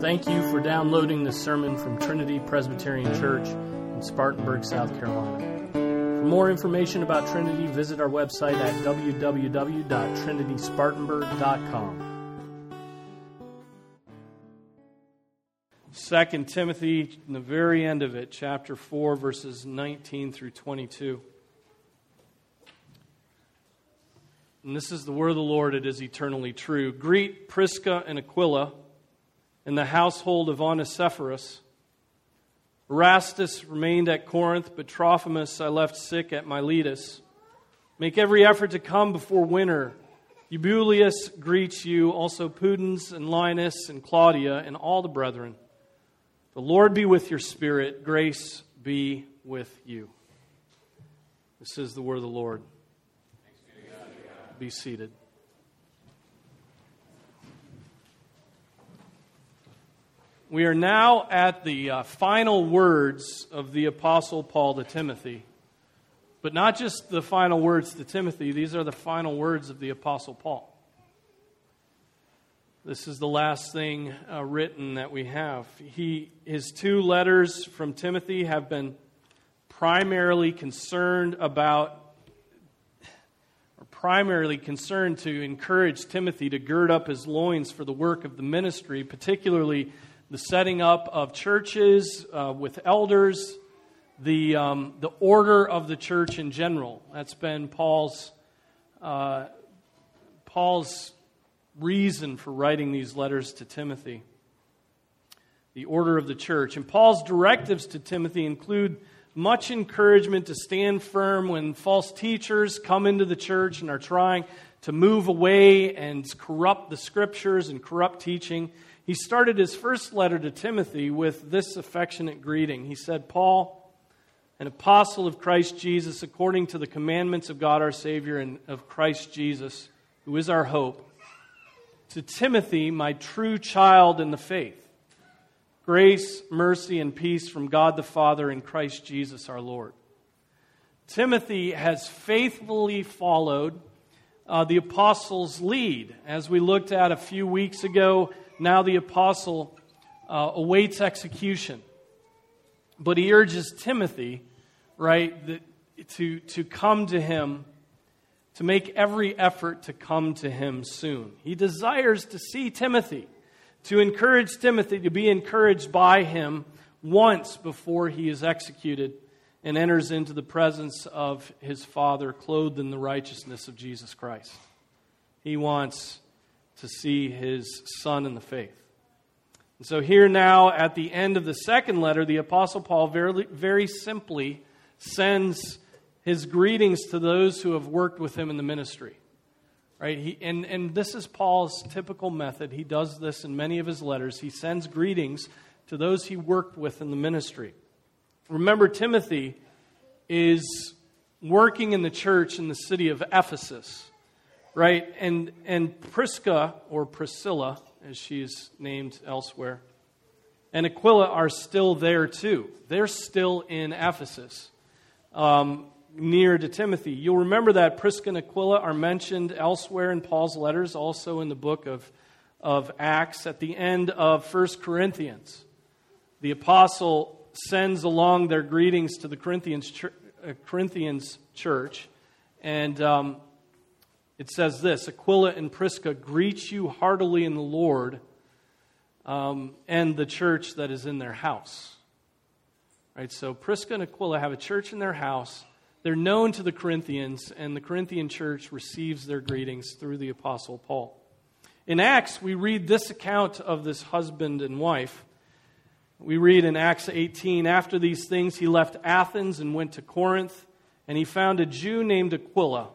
Thank you for downloading this sermon from Trinity Presbyterian Church in Spartanburg, South Carolina. For more information about Trinity, visit our website at www.trinityspartanburg.com. 2 Timothy, in the very end of it, chapter 4, verses 19 through 22. And this is the word of the Lord, it is eternally true. Greet Prisca and Aquila in the household of Onesiphorus. Erastus remained at Corinth, but Trophimus I left sick at Miletus. Make every effort to come before winter. Eubulus greets you, also Pudens and Linus and Claudia and all the brethren. The Lord be with your spirit. Grace be with you. This is the word of the Lord. Be seated. We are now at the uh, final words of the Apostle Paul to Timothy. But not just the final words to Timothy, these are the final words of the Apostle Paul. This is the last thing uh, written that we have. He, his two letters from Timothy have been primarily concerned about, or primarily concerned to encourage Timothy to gird up his loins for the work of the ministry, particularly the setting up of churches uh, with elders, the, um, the order of the church in general. That's been Paul's, uh, Paul's reason for writing these letters to Timothy. The order of the church. And Paul's directives to Timothy include much encouragement to stand firm when false teachers come into the church and are trying to move away and corrupt the scriptures and corrupt teaching. He started his first letter to Timothy with this affectionate greeting. He said, Paul, an apostle of Christ Jesus, according to the commandments of God our Savior and of Christ Jesus, who is our hope, to Timothy, my true child in the faith. Grace, mercy, and peace from God the Father and Christ Jesus our Lord. Timothy has faithfully followed uh, the apostles' lead. As we looked at a few weeks ago, now the apostle uh, awaits execution. But he urges Timothy, right, that, to, to come to him, to make every effort to come to him soon. He desires to see Timothy, to encourage Timothy to be encouraged by him once before he is executed and enters into the presence of his Father, clothed in the righteousness of Jesus Christ. He wants to see his son in the faith. And so, here now at the end of the second letter, the Apostle Paul very, very simply sends his greetings to those who have worked with him in the ministry. Right? He, and, and this is Paul's typical method. He does this in many of his letters. He sends greetings to those he worked with in the ministry. Remember, Timothy is working in the church in the city of Ephesus right? And, and Prisca, or Priscilla, as she's named elsewhere, and Aquila are still there too. They're still in Ephesus, um, near to Timothy. You'll remember that Prisca and Aquila are mentioned elsewhere in Paul's letters, also in the book of, of Acts, at the end of 1 Corinthians. The apostle sends along their greetings to the Corinthians, uh, Corinthians church, and um, it says this Aquila and Prisca greet you heartily in the Lord um, and the church that is in their house. Right, so Prisca and Aquila have a church in their house. They're known to the Corinthians, and the Corinthian church receives their greetings through the Apostle Paul. In Acts, we read this account of this husband and wife. We read in Acts 18 After these things, he left Athens and went to Corinth, and he found a Jew named Aquila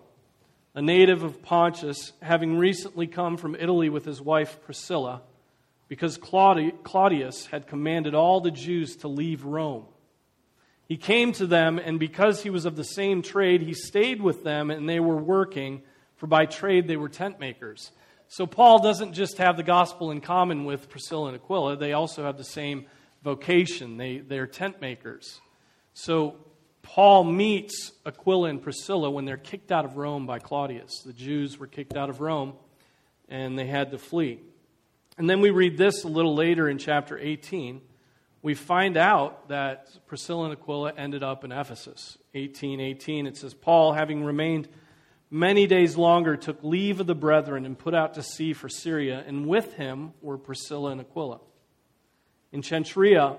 a native of Pontus, having recently come from Italy with his wife Priscilla, because Claudius had commanded all the Jews to leave Rome. He came to them, and because he was of the same trade, he stayed with them, and they were working, for by trade they were tent makers. So Paul doesn't just have the gospel in common with Priscilla and Aquila, they also have the same vocation. They, they're tent makers. So Paul meets Aquila and Priscilla when they're kicked out of Rome by Claudius. The Jews were kicked out of Rome and they had to flee. And then we read this a little later in chapter 18. We find out that Priscilla and Aquila ended up in Ephesus. 18:18 18, it says, Paul, having remained many days longer, took leave of the brethren and put out to sea for Syria, and with him were Priscilla and Aquila. In Cenchrea,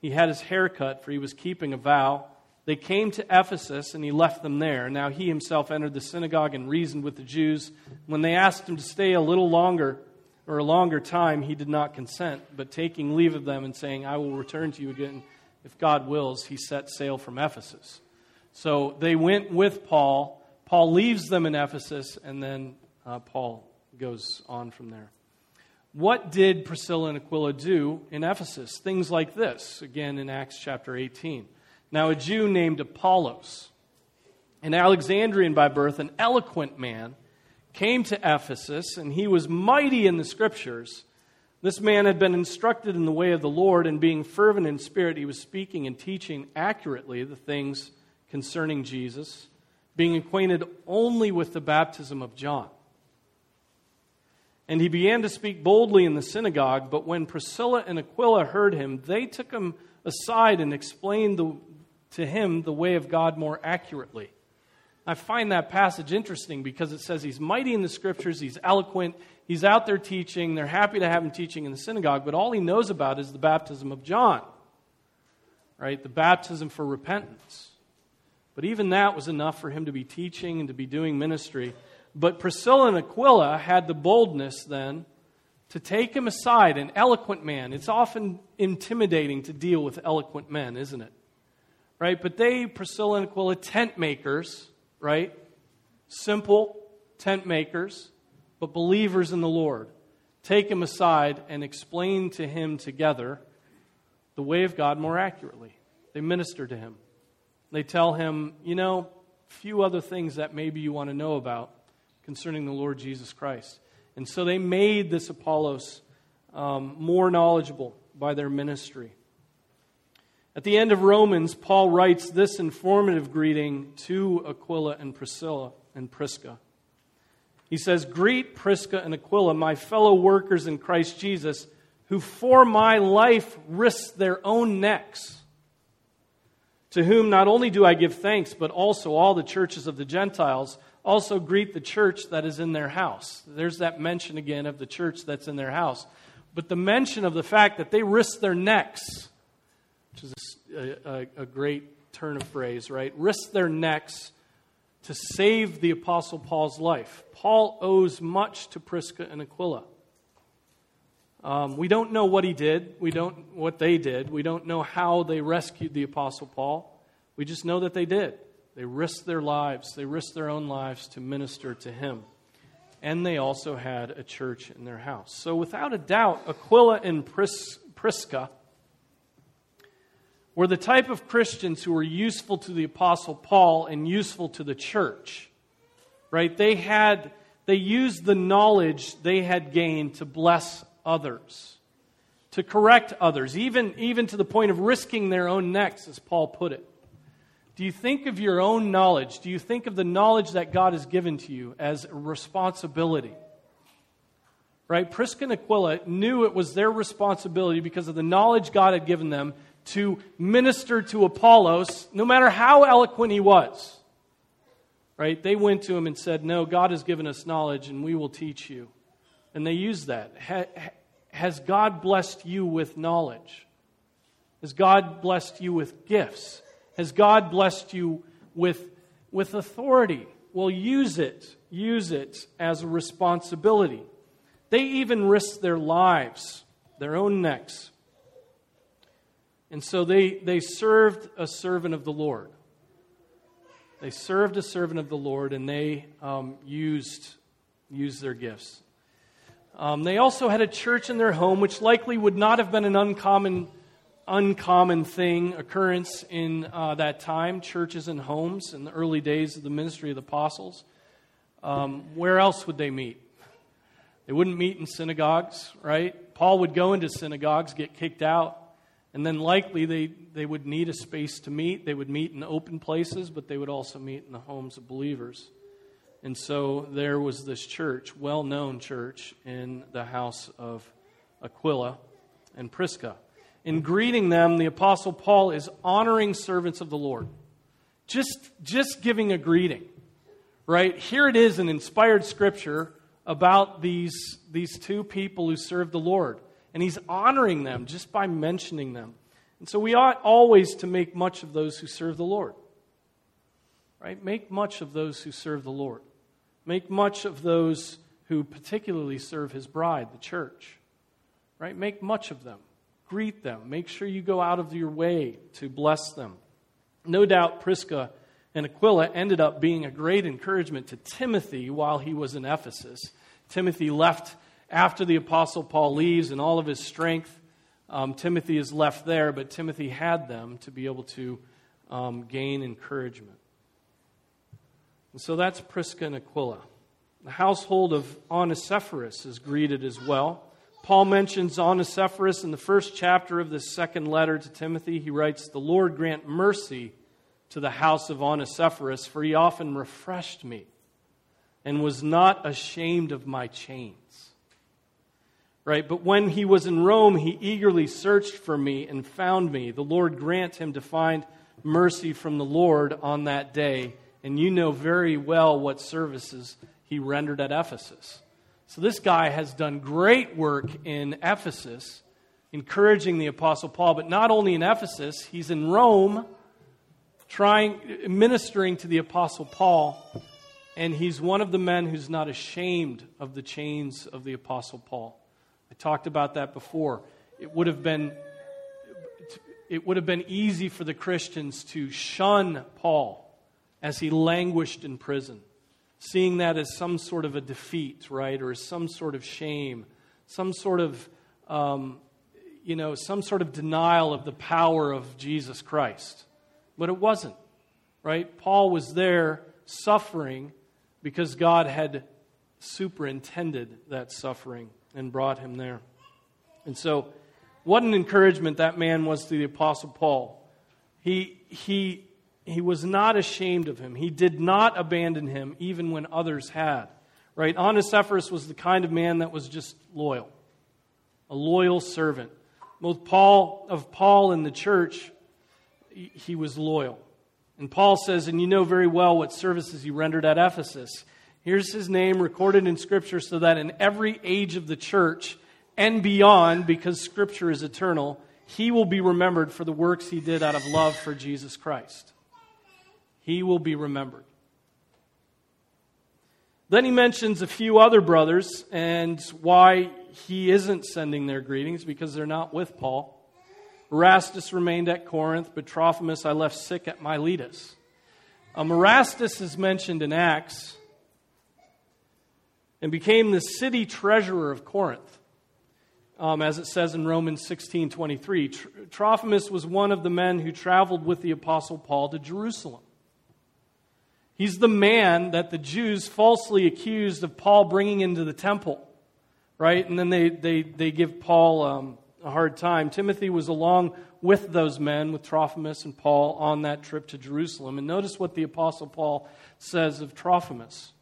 he had his hair cut, for he was keeping a vow. They came to Ephesus, and he left them there. Now he himself entered the synagogue and reasoned with the Jews. When they asked him to stay a little longer, or a longer time, he did not consent. But taking leave of them and saying, I will return to you again if God wills, he set sail from Ephesus. So they went with Paul. Paul leaves them in Ephesus, and then uh, Paul goes on from there. What did Priscilla and Aquila do in Ephesus? Things like this, again in Acts chapter 18. Now, a Jew named Apollos, an Alexandrian by birth, an eloquent man, came to Ephesus, and he was mighty in the scriptures. This man had been instructed in the way of the Lord, and being fervent in spirit, he was speaking and teaching accurately the things concerning Jesus, being acquainted only with the baptism of John. And he began to speak boldly in the synagogue, but when Priscilla and Aquila heard him, they took him aside and explained the, to him the way of God more accurately. I find that passage interesting because it says he's mighty in the scriptures, he's eloquent, he's out there teaching, they're happy to have him teaching in the synagogue, but all he knows about is the baptism of John, right? The baptism for repentance. But even that was enough for him to be teaching and to be doing ministry. But Priscilla and Aquila had the boldness then to take him aside, an eloquent man. It's often intimidating to deal with eloquent men, isn't it? Right? But they, Priscilla and Aquila, tent makers, right? Simple tent makers, but believers in the Lord. Take him aside and explain to him together the way of God more accurately. They minister to him. They tell him, you know, a few other things that maybe you want to know about concerning the Lord Jesus Christ. And so they made this Apollos um, more knowledgeable by their ministry. At the end of Romans, Paul writes this informative greeting to Aquila and Priscilla and Prisca. He says, Greet Prisca and Aquila, my fellow workers in Christ Jesus, who for my life risked their own necks. To whom not only do I give thanks, but also all the churches of the Gentiles also greet the church that is in their house. There's that mention again of the church that's in their house. But the mention of the fact that they risk their necks, which is a, a, a great turn of phrase, right? Risk their necks to save the Apostle Paul's life. Paul owes much to Prisca and Aquila. Um, we don't know what he did. We don't what they did. We don't know how they rescued the Apostle Paul. We just know that they did. They risked their lives, they risked their own lives to minister to him. And they also had a church in their house. So, without a doubt, Aquila and Pris- Prisca were the type of Christians who were useful to the Apostle Paul and useful to the church. Right? They had they used the knowledge they had gained to bless others, to correct others, even, even to the point of risking their own necks, as Paul put it. Do you think of your own knowledge? Do you think of the knowledge that God has given to you as a responsibility? Right? Prisca and Aquila knew it was their responsibility because of the knowledge God had given them to minister to Apollos, no matter how eloquent he was. Right? They went to him and said, No, God has given us knowledge and we will teach you. And they used that. Has God blessed you with knowledge? Has God blessed you with gifts? Has God blessed you with, with authority? Well, use it. Use it as a responsibility. They even risked their lives, their own necks. And so they, they served a servant of the Lord. They served a servant of the Lord and they um, used, used their gifts. Um, they also had a church in their home, which likely would not have been an uncommon uncommon thing, occurrence in uh, that time, churches and homes in the early days of the ministry of the apostles. Um, where else would they meet? They wouldn't meet in synagogues, right? Paul would go into synagogues, get kicked out, and then likely they, they would need a space to meet. They would meet in open places, but they would also meet in the homes of believers. And so there was this church, well known church, in the house of Aquila and Prisca. In greeting them, the Apostle Paul is honoring servants of the Lord. Just, just giving a greeting, right? Here it is an inspired scripture about these, these two people who serve the Lord. And he's honoring them just by mentioning them. And so we ought always to make much of those who serve the Lord. Right? Make much of those who serve the Lord. Make much of those who particularly serve his bride, the church. Right? Make much of them. Greet them. Make sure you go out of your way to bless them. No doubt Prisca and Aquila ended up being a great encouragement to Timothy while he was in Ephesus. Timothy left after the Apostle Paul leaves and all of his strength. Um, Timothy is left there, but Timothy had them to be able to um, gain encouragement. And so that's Prisca and Aquila. The household of Onesiphorus is greeted as well. Paul mentions Onesiphorus in the first chapter of the second letter to Timothy. He writes, The Lord grant mercy to the house of Onesiphorus, for he often refreshed me and was not ashamed of my chains. Right? But when he was in Rome, he eagerly searched for me and found me. The Lord grant him to find mercy from the Lord on that day and you know very well what services he rendered at Ephesus. So this guy has done great work in Ephesus, encouraging the Apostle Paul, but not only in Ephesus, he's in Rome, trying, ministering to the Apostle Paul, and he's one of the men who's not ashamed of the chains of the Apostle Paul. I talked about that before. It would have been it would have been easy for the Christians to shun Paul as he languished in prison, seeing that as some sort of a defeat, right, or as some sort of shame, some sort of, um, you know, some sort of denial of the power of Jesus Christ. But it wasn't, right? Paul was there suffering because God had superintended that suffering and brought him there. And so, what an encouragement that man was to the Apostle Paul. He, he he was not ashamed of him. He did not abandon him, even when others had. Right? Onesiphorus was the kind of man that was just loyal, a loyal servant. Both Paul of Paul and the church, he was loyal. And Paul says, and you know very well what services he rendered at Ephesus. Here's his name recorded in Scripture so that in every age of the church and beyond, because Scripture is eternal, he will be remembered for the works he did out of love for Jesus Christ he will be remembered. Then he mentions a few other brothers and why he isn't sending their greetings because they're not with Paul. Erastus remained at Corinth, but Trophimus I left sick at Miletus. Um, Erastus is mentioned in Acts and became the city treasurer of Corinth, um, as it says in Romans 16 23. Trophimus was one of the men who traveled with the Apostle Paul to Jerusalem. He's the man that the Jews falsely accused of Paul bringing into the temple, right? And then they, they, they give Paul um, a hard time. Timothy was along with those men, with Trophimus and Paul, on that trip to Jerusalem. And notice what the Apostle Paul says of Trophimus.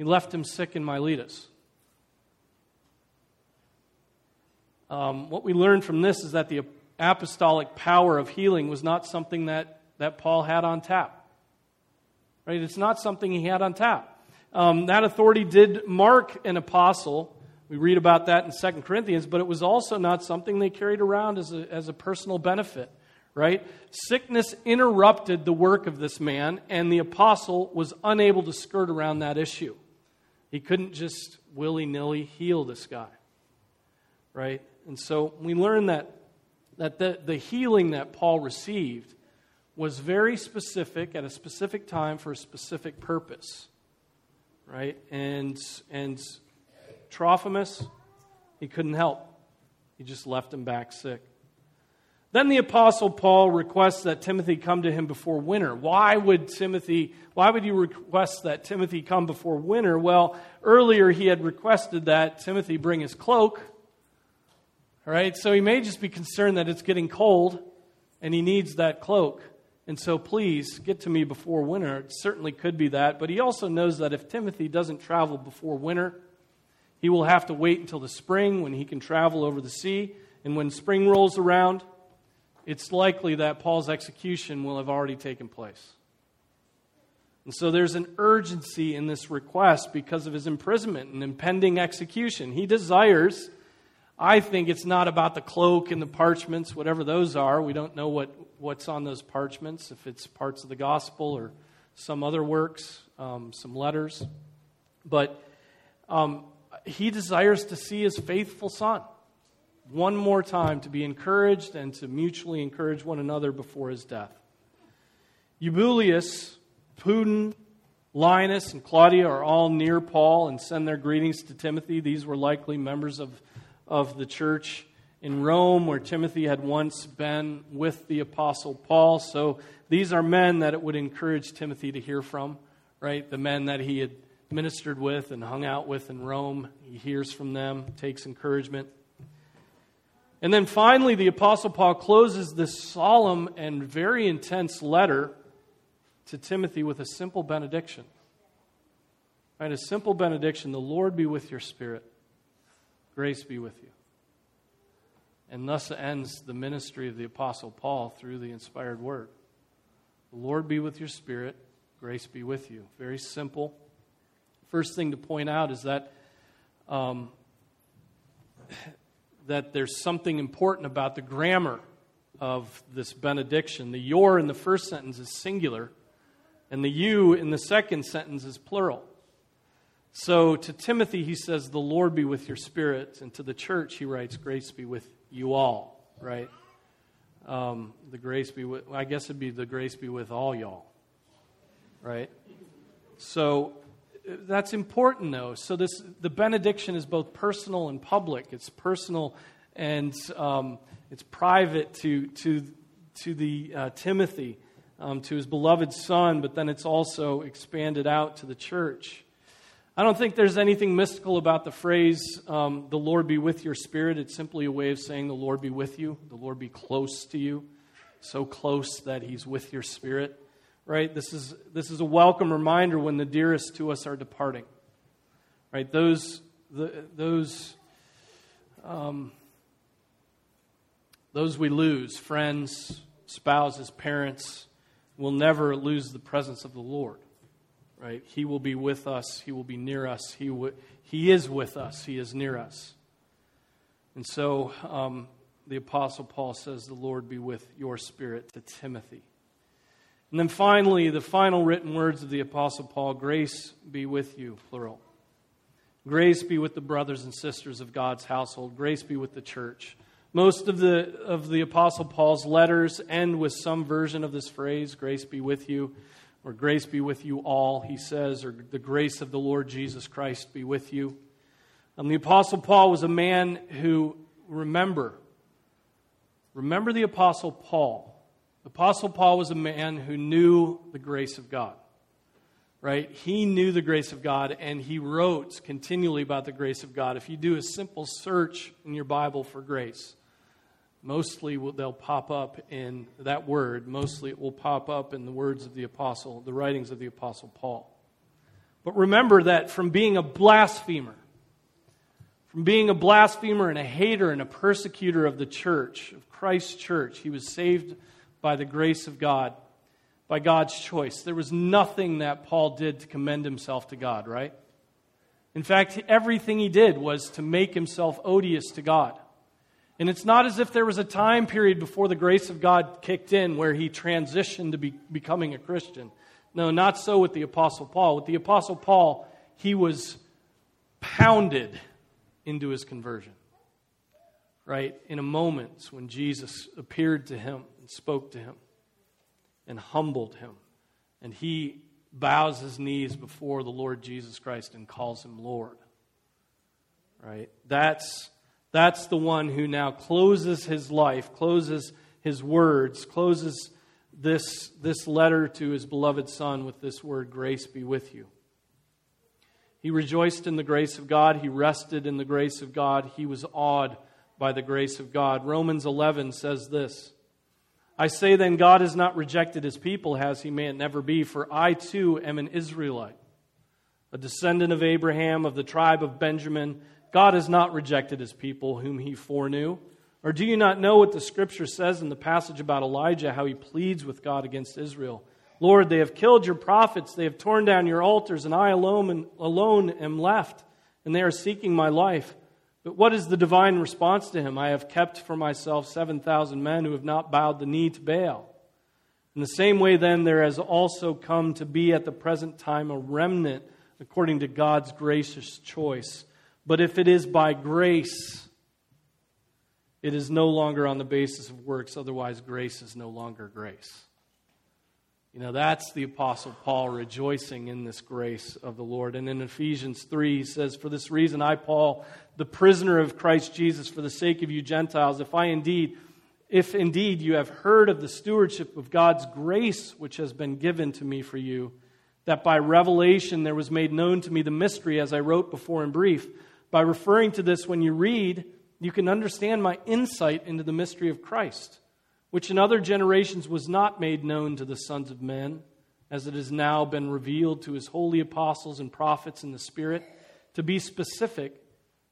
He left him sick in Miletus. Um, what we learn from this is that the apostolic power of healing was not something that, that Paul had on tap. Right? It's not something he had on tap. Um, that authority did mark an apostle. We read about that in 2 Corinthians, but it was also not something they carried around as a, as a personal benefit, right? Sickness interrupted the work of this man, and the apostle was unable to skirt around that issue. He couldn't just willy nilly heal this guy, right? And so we learn that, that the, the healing that Paul received was very specific at a specific time for a specific purpose. Right? And and Trophimus, he couldn't help. He just left him back sick. Then the apostle Paul requests that Timothy come to him before winter. Why would Timothy why would you request that Timothy come before winter? Well, earlier he had requested that Timothy bring his cloak. All right? So he may just be concerned that it's getting cold and he needs that cloak. And so please get to me before winter. It certainly could be that. But he also knows that if Timothy doesn't travel before winter, he will have to wait until the spring when he can travel over the sea. And when spring rolls around, it's likely that Paul's execution will have already taken place. And so there's an urgency in this request because of his imprisonment and impending execution. He desires, I think it's not about the cloak and the parchments, whatever those are. We don't know what, what's on those parchments, if it's parts of the gospel or some other works, um, some letters. But um, he desires to see his faithful son one more time to be encouraged and to mutually encourage one another before his death. Eubulus, Pudens, Linus, and Claudia are all near Paul and send their greetings to Timothy. These were likely members of, of the church in Rome where Timothy had once been with the Apostle Paul. So these are men that it would encourage Timothy to hear from, right? The men that he had ministered with and hung out with in Rome. He hears from them, takes encouragement. And then finally, the Apostle Paul closes this solemn and very intense letter to Timothy with a simple benediction. Right, a simple benediction The Lord be with your spirit, grace be with you. And thus ends the ministry of the Apostle Paul through the inspired word. The Lord be with your spirit, grace be with you. Very simple. First thing to point out is that um, that there's something important about the grammar of this benediction. The your in the first sentence is singular, and the you in the second sentence is plural. So to Timothy, he says, The Lord be with your spirit. And to the church, he writes, Grace be with you all, right? Um, the grace be with, I guess it'd be the grace be with all y'all, right? So that's important, though. So this the benediction is both personal and public. It's personal and um, it's private to to to the uh, Timothy, um, to his beloved son, but then it's also expanded out to the church. I don't think there's anything mystical about the phrase um, "the Lord be with your spirit." It's simply a way of saying "the Lord be with you," "the Lord be close to you," so close that He's with your spirit right? This is, this is a welcome reminder when the dearest to us are departing, right? Those, the, those, um, those we lose, friends, spouses, parents, will never lose the presence of the Lord, right? He will be with us, He will be near us, He, w- he is with us, He is near us. And so um, the Apostle Paul says, The Lord be with your spirit to Timothy. And then finally, the final written words of the Apostle Paul grace be with you, plural. Grace be with the brothers and sisters of God's household. Grace be with the church. Most of the, of the Apostle Paul's letters end with some version of this phrase, grace be with you, or grace be with you all, he says, or the grace of the Lord Jesus Christ be with you. And the Apostle Paul was a man who, remember, remember the Apostle Paul Apostle Paul was a man who knew the grace of God, right? He knew the grace of God and he wrote continually about the grace of God. If you do a simple search in your Bible for grace, mostly they'll pop up in that word, mostly it will pop up in the words of the apostle, the writings of the apostle Paul. But remember that from being a blasphemer, from being a blasphemer and a hater and a persecutor of the church, of Christ's church, he was saved by the grace of God, by God's choice. There was nothing that Paul did to commend himself to God, right? In fact, everything he did was to make himself odious to God. And it's not as if there was a time period before the grace of God kicked in where he transitioned to be, becoming a Christian. No, not so with the Apostle Paul. With the Apostle Paul, he was pounded into his conversion. Right? In a moment when Jesus appeared to him and spoke to him and humbled him. And he bows his knees before the Lord Jesus Christ and calls him Lord. Right? That's, that's the one who now closes his life, closes his words, closes this, this letter to his beloved Son with this word, Grace be with you. He rejoiced in the grace of God. He rested in the grace of God. He was awed by the grace of God. Romans 11 says this I say then, God has not rejected his people, as he may it never be, for I too am an Israelite, a descendant of Abraham of the tribe of Benjamin. God has not rejected his people, whom he foreknew. Or do you not know what the scripture says in the passage about Elijah, how he pleads with God against Israel? Lord, they have killed your prophets, they have torn down your altars, and I alone, alone am left, and they are seeking my life. But what is the divine response to him? I have kept for myself 7,000 men who have not bowed the knee to Baal. In the same way, then, there has also come to be at the present time a remnant according to God's gracious choice. But if it is by grace, it is no longer on the basis of works, otherwise, grace is no longer grace. You know, that's the Apostle Paul rejoicing in this grace of the Lord. And in Ephesians 3, he says, For this reason, I, Paul, the prisoner of Christ Jesus, for the sake of you Gentiles, if I indeed, if indeed you have heard of the stewardship of God's grace which has been given to me for you, that by revelation there was made known to me the mystery, as I wrote before in brief. By referring to this, when you read, you can understand my insight into the mystery of Christ which in other generations was not made known to the sons of men, as it has now been revealed to his holy apostles and prophets in the Spirit, to be specific,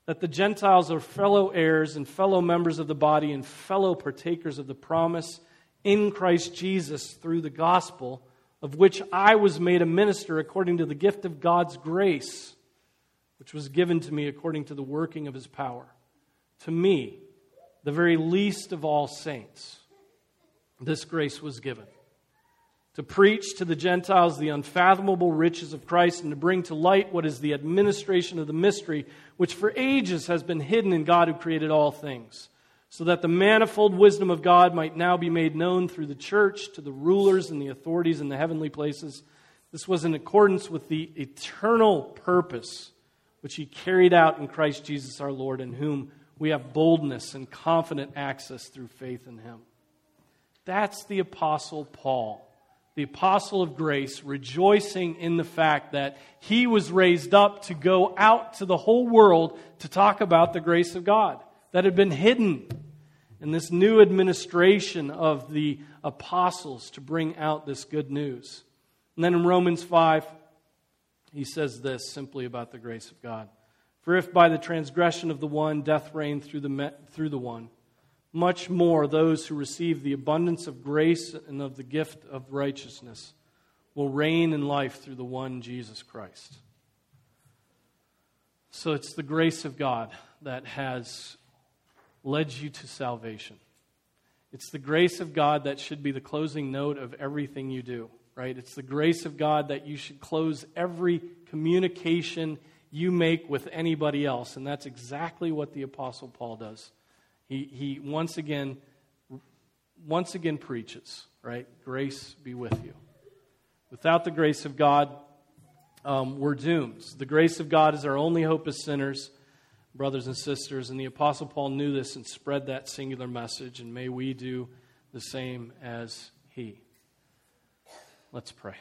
that the Gentiles are fellow heirs and fellow members of the body and fellow partakers of the promise in Christ Jesus through the gospel, of which I was made a minister according to the gift of God's grace, which was given to me according to the working of his power. To me, the very least of all saints this grace was given to preach to the Gentiles the unfathomable riches of Christ and to bring to light what is the administration of the mystery, which for ages has been hidden in God who created all things, so that the manifold wisdom of God might now be made known through the church to the rulers and the authorities in the heavenly places. This was in accordance with the eternal purpose which he carried out in Christ Jesus our Lord, in whom we have boldness and confident access through faith in him. That's the Apostle Paul, the Apostle of grace, rejoicing in the fact that he was raised up to go out to the whole world to talk about the grace of God that had been hidden in this new administration of the apostles to bring out this good news. And then in Romans 5, he says this simply about the grace of God. For if by the transgression of the one death reigned through the, through the one, much more those who receive the abundance of grace and of the gift of righteousness will reign in life through the one Jesus Christ. So it's the grace of God that has led you to salvation. It's the grace of God that should be the closing note of everything you do, right? It's the grace of God that you should close every communication you make with anybody else. And that's exactly what the Apostle Paul does. He, he once again once again preaches, right? Grace be with you. Without the grace of God, um, we're doomed. The grace of God is our only hope as sinners, brothers and sisters. And the Apostle Paul knew this and spread that singular message, and may we do the same as he. Let's pray.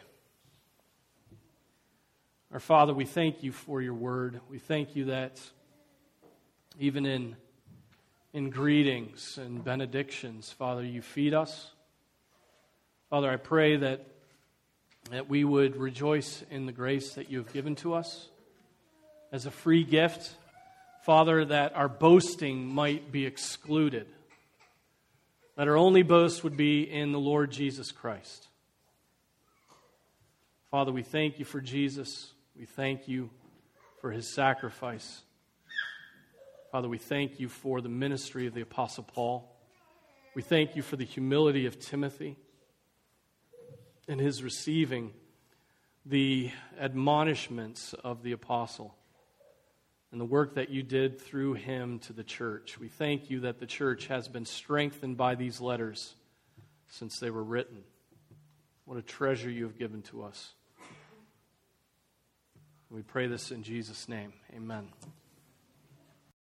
Our Father, we thank you for your word. We thank you that even in in greetings and benedictions. Father, you feed us. Father, I pray that, that we would rejoice in the grace that you have given to us as a free gift. Father, that our boasting might be excluded, that our only boast would be in the Lord Jesus Christ. Father, we thank you for Jesus. We thank you for his sacrifice. Father, we thank you for the ministry of the Apostle Paul. We thank you for the humility of Timothy and his receiving the admonishments of the apostle and the work that you did through him to the church. We thank you that the church has been strengthened by these letters since they were written. What a treasure you have given to us. We pray this in Jesus' name. Amen.